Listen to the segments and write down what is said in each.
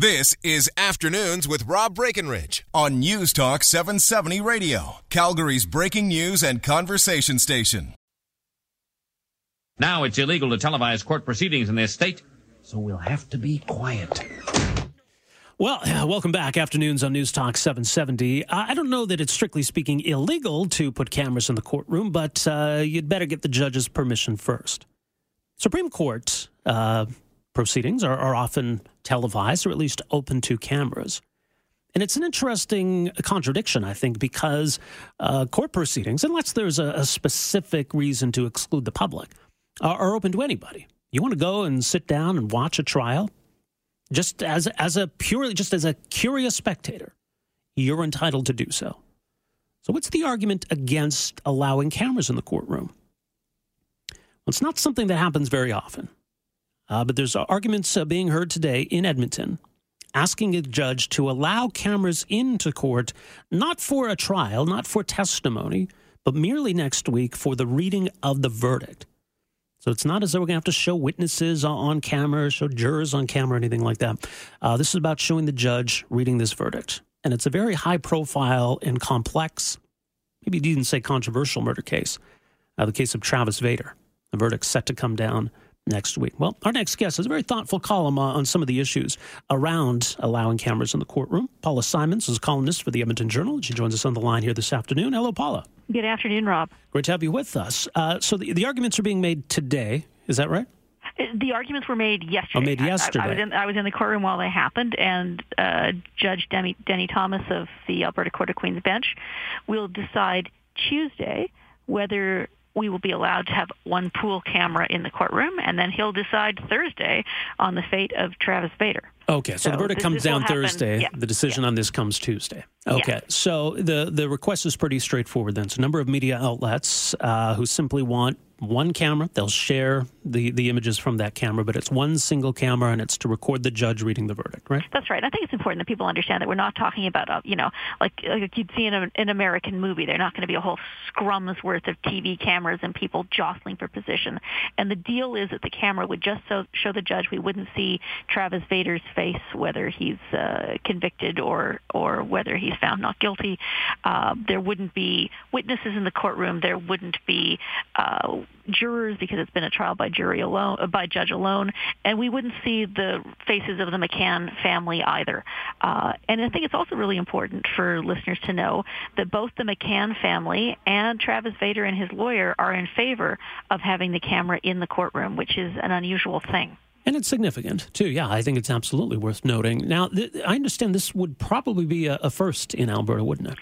This is Afternoons with Rob Breckenridge on News Talk 770 Radio, Calgary's breaking news and conversation station. Now it's illegal to televise court proceedings in this state, so we'll have to be quiet. Well, welcome back. Afternoons on News Talk 770. Uh, I don't know that it's strictly speaking illegal to put cameras in the courtroom, but uh, you'd better get the judge's permission first. Supreme Court uh, proceedings are, are often televised or at least open to cameras. And it's an interesting contradiction, I think, because uh, court proceedings, unless there's a, a, specific reason to exclude the public, are, are open to anybody. You want to go and sit down and watch a trial, just as as a purely just as a curious spectator, you're entitled to do so. So, what's the argument against allowing cameras in the courtroom? Well, it's not something that happens very often. Uh, but there's arguments uh, being heard today in Edmonton asking a judge to allow cameras into court, not for a trial, not for testimony, but merely next week for the reading of the verdict. So it's not as though we're going to have to show witnesses on camera, show jurors on camera, anything like that. Uh, this is about showing the judge reading this verdict. And it's a very high profile and complex, maybe you even say controversial murder case, uh, the case of Travis Vader. The verdict's set to come down next week. Well, our next guest has a very thoughtful column uh, on some of the issues around allowing cameras in the courtroom. Paula Simons is a columnist for the Edmonton Journal. She joins us on the line here this afternoon. Hello, Paula. Good afternoon, Rob. Great to have you with us. Uh, so the, the arguments are being made today. Is that right? Uh, the arguments were made yesterday. Oh, made yesterday. I, I, was, in, I was in the courtroom while they happened, and uh, Judge Demi, Denny Thomas of the Alberta Court of Queen's Bench will decide Tuesday whether we will be allowed to have one pool camera in the courtroom, and then he'll decide Thursday on the fate of Travis Vader. Okay, so, so the verdict comes down Thursday. Yeah. The decision yeah. on this comes Tuesday. Okay, yeah. so the the request is pretty straightforward. Then, so a number of media outlets uh, who simply want one camera. They'll share the, the images from that camera, but it's one single camera and it's to record the judge reading the verdict, right? That's right. I think it's important that people understand that we're not talking about, uh, you know, like, like you'd see in a, an American movie. They're not going to be a whole scrum's worth of TV cameras and people jostling for position. And the deal is that the camera would just so, show the judge we wouldn't see Travis Vader's face, whether he's uh, convicted or, or whether he's found not guilty. Uh, there wouldn't be witnesses in the courtroom. There wouldn't be uh, jurors because it's been a trial by jury alone, uh, by judge alone, and we wouldn't see the faces of the McCann family either. Uh, and I think it's also really important for listeners to know that both the McCann family and Travis Vader and his lawyer are in favor of having the camera in the courtroom, which is an unusual thing. And it's significant, too. Yeah, I think it's absolutely worth noting. Now, th- I understand this would probably be a, a first in Alberta, wouldn't it?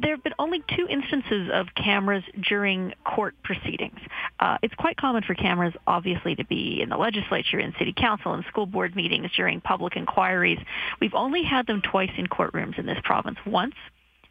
There have been only two instances of cameras during court proceedings. Uh, it's quite common for cameras, obviously, to be in the legislature, in city council, and school board meetings during public inquiries. We've only had them twice in courtrooms in this province. Once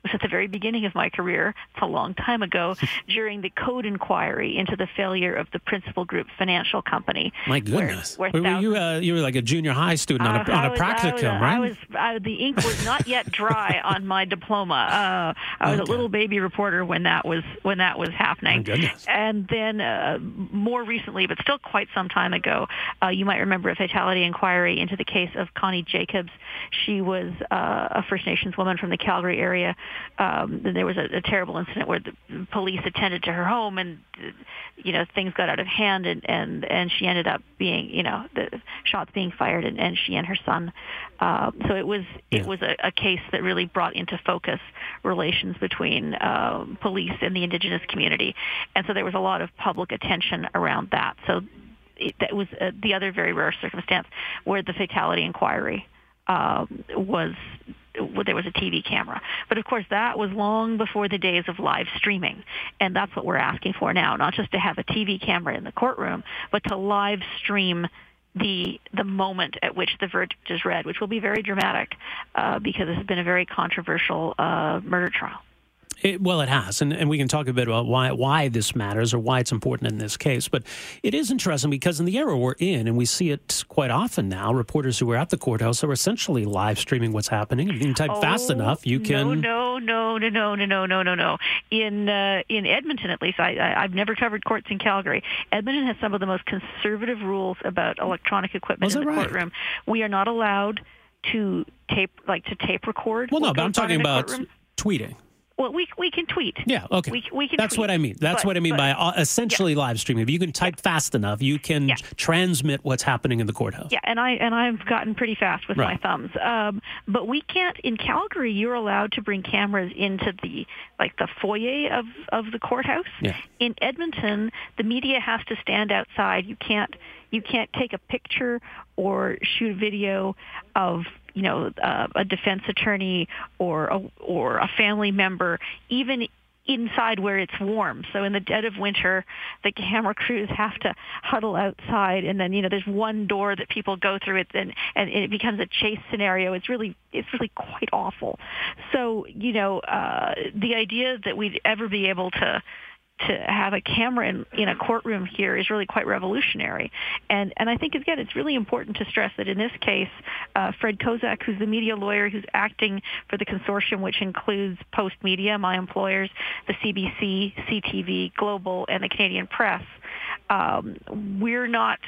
was at the very beginning of my career, it's a long time ago, during the code inquiry into the failure of the Principal Group Financial Company. My goodness. Where, where were you, uh, you were like a junior high student on a, uh, on a was, practicum, was, right? I was, I, the ink was not yet dry on my diploma. Uh, I was okay. a little baby reporter when that was when that was happening. My goodness. And then uh, more recently, but still quite some time ago, uh, you might remember a fatality inquiry into the case of Connie Jacobs. She was uh, a First Nations woman from the Calgary area um, there was a, a terrible incident where the police attended to her home and you know things got out of hand and and and she ended up being you know the shots being fired and, and she and her son. Uh, so it was yeah. it was a, a case that really brought into focus relations between uh, police and the indigenous community. And so there was a lot of public attention around that. So it, that was uh, the other very rare circumstance where the fatality inquiry uh, was there was a TV camera. But of course, that was long before the days of live streaming, and that's what we're asking for now. Not just to have a TV camera in the courtroom, but to live stream the the moment at which the verdict is read, which will be very dramatic uh, because this has been a very controversial uh, murder trial. It, well, it has, and, and we can talk a bit about why why this matters or why it's important in this case. But it is interesting because in the era we're in, and we see it quite often now, reporters who are at the courthouse are essentially live streaming what's happening. If you can type oh, fast enough, you can. No, no, no, no, no, no, no, no, no. In uh, in Edmonton, at least, I, I I've never covered courts in Calgary. Edmonton has some of the most conservative rules about electronic equipment oh, in the right? courtroom. We are not allowed to tape like to tape record. Well, no, but I'm talking about tweeting. Well, we we can tweet. Yeah, okay. We, we can. That's tweet. what I mean. That's But- what I mean but- by uh, essentially live streaming. If you can type fast enough, you can Yeah. transmit what's happening in the courthouse. Yeah, and I and I've gotten pretty fast with Right. my thumbs. Um, but we can't in Calgary. You're allowed to bring cameras into the like the foyer of of the courthouse. Yeah. In Edmonton, the media has to stand outside. You can't you can't take a picture or shoot video of you know uh, a defense attorney or a, or a family member even inside where it's warm. So in the dead of winter, the camera crews have to huddle outside, and then you know there's one door that people go through it, and and it becomes a chase scenario. It's really it's really quite awful. So you know uh, the idea that we'd ever be able to to have a camera in, in a courtroom here is really quite revolutionary. And and I think again it's really important to stress that in this case, uh, Fred Kozak, who's the media lawyer who's acting for the consortium, which includes Postmedia, my employers, the CBC, CTV, Global, and the Canadian Press, um, we're not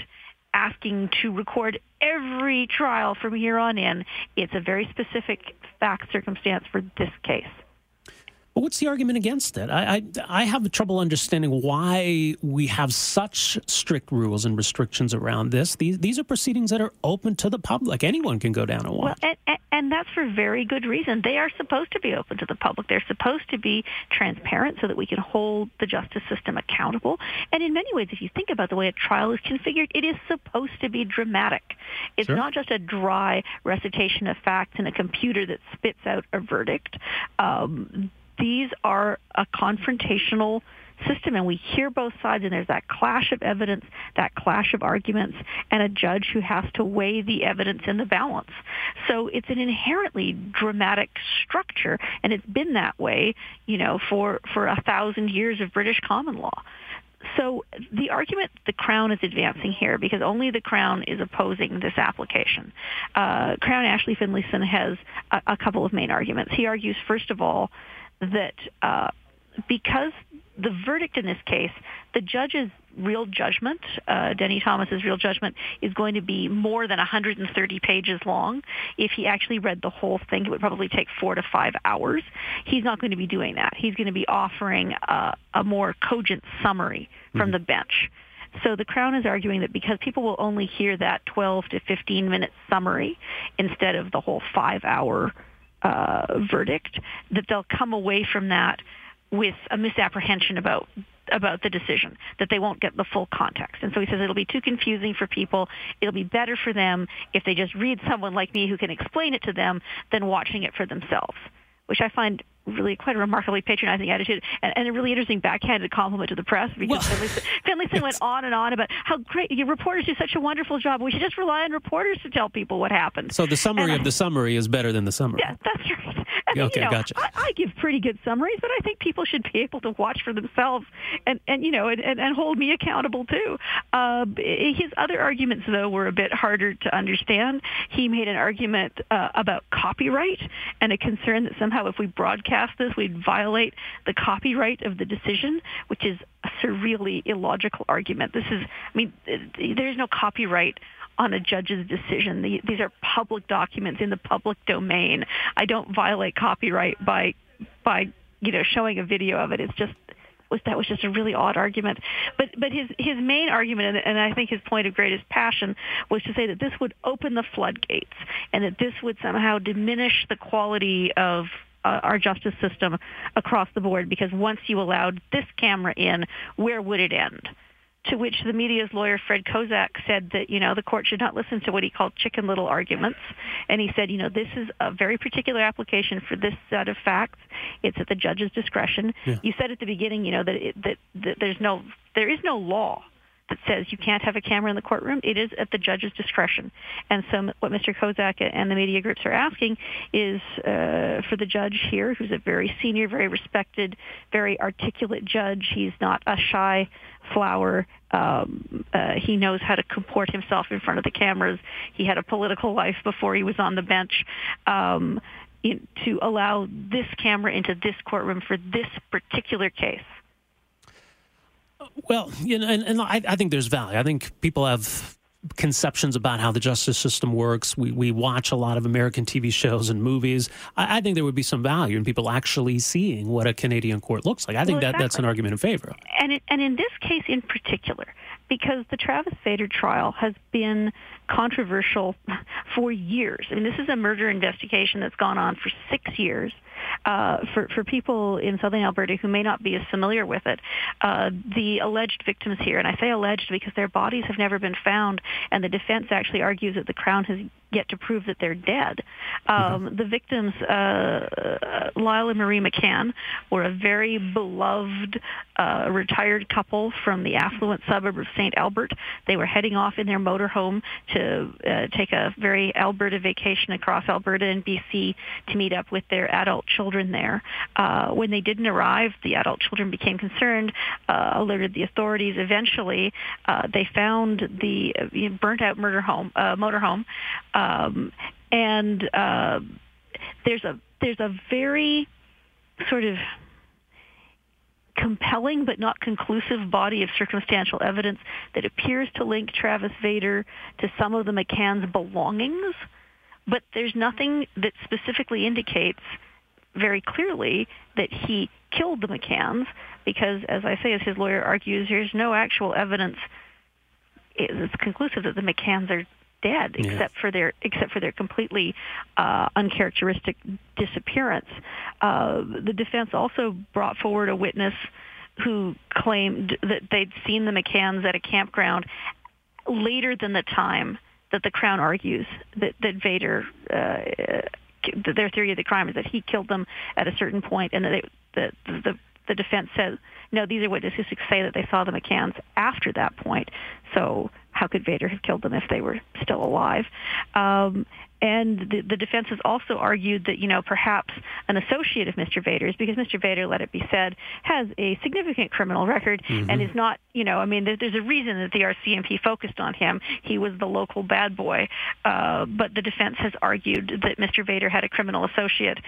asking to record every trial from here on in. It's a very specific fact circumstance for this case. But what's the argument against it? I, I I have trouble understanding why we have such strict rules and restrictions around this. These these are proceedings that are open to the public. Anyone can go down and Well, watch. and, and, and that's for very good reason. They are supposed to be open to the public. They're supposed to be transparent so that we can hold the justice system accountable. And in many ways, if you think about the way a trial is configured, it is supposed to be dramatic. It's Sure. not just a dry recitation of facts and a computer that spits out a verdict. Um, these are a confrontational system and we hear both sides and there's that clash of evidence, that clash of arguments, and a judge who has to weigh the evidence in the balance. So it's an inherently dramatic structure and it's been that way, you know, for, for a thousand years of British common law. So the argument the Crown is advancing here, because only the Crown is opposing this application. Uh, Crown Ashley Finlayson has a, a couple of main arguments. He argues, first of all, that uh, because the verdict in this case, the judge's real judgment, uh, Denny Thomas's real judgment, is going to be more than 130 pages long. If he actually read the whole thing, it would probably take four to five hours. He's not going to be doing that. He's going to be offering uh, a more cogent summary from the bench. So the Crown is arguing that because people will only hear that 12 to 15 minute summary instead of the whole five hour uh, verdict, that they'll come away from that with a misapprehension about about the decision that they won't get the full context. And so he says it'll be too confusing for people. It'll be better for them if they just read someone like me who can explain it to them than watching it for themselves, which I find really quite a remarkably patronizing attitude and, and a really interesting backhanded compliment to the press because Well- Finlayson, Finlayson went on and on about how great your reporters do such a wonderful job. We should just rely on reporters to tell people what happened. So the summary And of the summary is better than the summary. yeah, that's right. I mean, Okay, you know, gotcha. I, I give pretty good summaries, but I think people should be able to watch for themselves and, and you know, and, and, and hold me accountable too. Uh, his other arguments, though, were a bit harder to understand. He made an argument uh, about copyright and a concern that somehow if we broadcast this, we'd violate the copyright of the decision, which is a surreally illogical argument. This is, I mean, there's no copyright on a judge's decision. These are public documents in the public domain. I don't violate copyright by by you know showing a video of it. It's just that was just a really odd argument. But but his his main argument, and, I think his point of greatest passion, was to say that this would open the floodgates and that this would somehow diminish the quality of Uh, our justice system across the board because once you allowed this camera in, where would it end? To which the media's lawyer, Fred Kozak, said that, you know, the court should not listen to what he called chicken little arguments. And he said, you know, this is a very particular application for this set of facts. It's at the judge's discretion. Yeah. You said at the beginning, you know, that, it, that, that there's no, there is no law that says you can't have a camera in the courtroom. It is at the judge's discretion. And so what Mr. Kozak and the media groups are asking is uh, for the judge here, who's a very senior, very respected, very articulate judge. He's not a shy flower. Um, uh, he knows how to comport himself in front of the cameras. He had a political life before he was on the bench. Um, in, to allow this camera into this courtroom for this particular case. Well, you know, and, and I, I think there's value. I think people have conceptions about how the justice system works. We we watch a lot of American TV shows and movies. I, I think there would be some value in people actually seeing what a Canadian court looks like. I think Well, that that's an argument in favor. And it, and in this case in particular, because the Travis Vader trial has been controversial for years. I mean, this is a murder investigation that's gone on for six years. Uh, for for people in southern Alberta who may not be as familiar with it, uh, the alleged victims here, and I say alleged because their bodies have never been found, and the defense actually argues that the Crown has yet to prove that they're dead. Um, The victims, uh, uh, Lyle and Marie McCann, were a very beloved uh, retired couple from the affluent suburb of St. Albert. They were heading off in their motorhome to uh, take a very Alberta vacation across Alberta and BC to meet up with their adult children there. Uh, when they didn't arrive, the adult children became concerned, uh, alerted the authorities. Eventually, uh, they found the uh, burnt-out murder home, uh, motorhome, um, and uh, there's a there's a very sort of compelling but not conclusive body of circumstantial evidence that appears to link Travis Vader to some of the McCann's belongings, but there's nothing that specifically indicates very clearly that he killed the McCanns because, as I say, as his lawyer argues, there's no actual evidence it's conclusive that the McCanns are dead, Yeah. except for their except for their completely uh, uncharacteristic disappearance. Uh, the defense also brought forward a witness who claimed that they'd seen the McCanns at a campground later than the time that the Crown argues that that Vader. Uh, their theory of the crime is that he killed them at a certain point, and that they, the, the the defense says no. These are witnesses who say that they saw the McCanns after that point. So how could Vader have killed them if they were still alive? Um, and the, the defense has also argued that, you know, perhaps an associate of Mr. Vader's, because Mr. Vader, let it be said, has a significant criminal record and is not, you know, I mean, there, there's a reason that the RCMP focused on him. He was the local bad boy. Uh, but the defense has argued that Mr. Vader had a criminal associate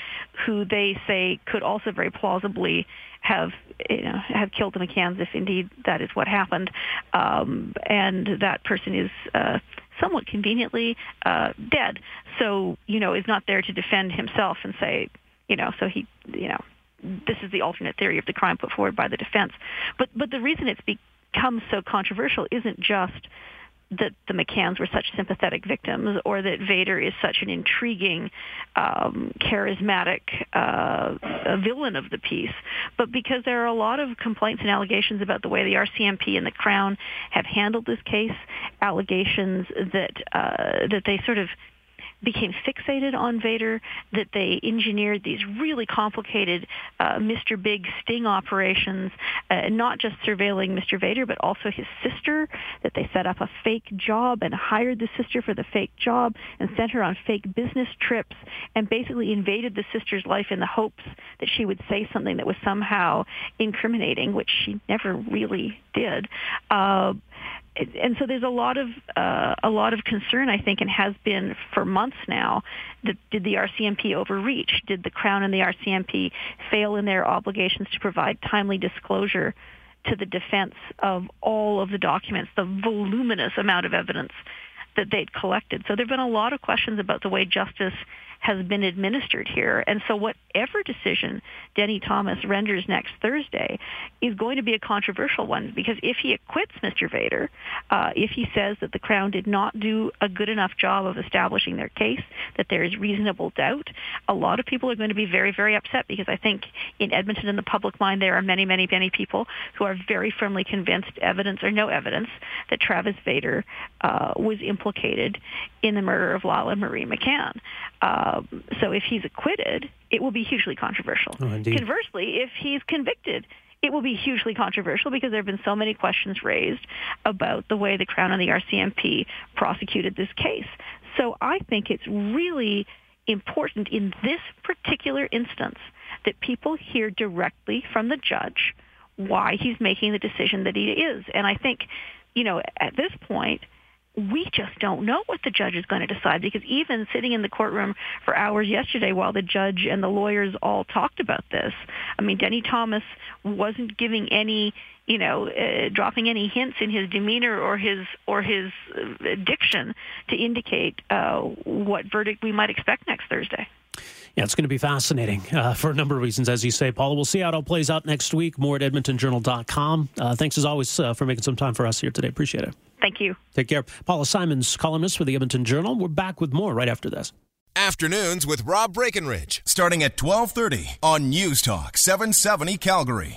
who they say could also very plausibly have you know have killed the McCanns if indeed that is what happened, um, and that person is uh, somewhat conveniently uh, dead. So you know is not there to defend himself and say you know so he you know this is the alternate theory of the crime put forward by the defense. But but the reason it's become so controversial isn't just that the McCanns were such sympathetic victims or that Vader is such an intriguing, um, charismatic uh, villain of the piece, but because there are a lot of complaints and allegations about the way the RCMP and the Crown have handled this case, allegations that uh, that they sort of became fixated on Vader, that they engineered these really complicated uh, Mr. Big sting operations, uh, not just surveilling Mr. Vader, but also his sister, that they set up a fake job and hired the sister for the fake job and sent her on fake business trips and basically invaded the sister's life in the hopes that she would say something that was somehow incriminating, which she never really did. Uh, and so there's a lot of uh, a lot of concern, I think, and has been for months now. That did the RCMP overreach? Did the Crown and the RCMP fail in their obligations to provide timely disclosure to the defense of all of the documents, the voluminous amount of evidence that they'd collected? So there have been a lot of questions about the way justice has been administered here. And so whatever decision Denny Thomas renders next Thursday is going to be a controversial one because if he acquits Mr. Vader, uh, if he says that the Crown did not do a good enough job of establishing their case, that there is reasonable doubt, a lot of people are going to be very, very upset because I think in Edmonton in the public mind there are many, many, many people who are very firmly convinced, evidence or no evidence, that Travis Vader uh, was implicated in the murder of Lala Marie McCann. Um, so if he's acquitted, it will be hugely controversial. Oh. Conversely, if he's convicted, it will be hugely controversial because there have been so many questions raised about the way the Crown and the RCMP prosecuted this case. So I think it's really important in this particular instance that people hear directly from the judge why he's making the decision that he is. And I think, you know, at this point, we just don't know what the judge is going to decide because even sitting in the courtroom for hours yesterday while the judge and the lawyers all talked about this, I mean, Denny Thomas wasn't giving any, you know, uh, dropping any hints in his demeanor or his or his uh, diction to indicate uh, what verdict we might expect next Thursday. Yeah, it's going to be fascinating uh, for a number of reasons, as you say, Paula. We'll see how it all plays out next week. More at edmontonjournal.com. Uh, thanks, as always, uh, for making some time for us here today. Appreciate it. Thank you. Take care. Paula Simons, columnist for the Edmonton Journal. We're back with more right after this. Afternoons with Rob Breckenridge, starting at 1230 on News Talk 770 Calgary.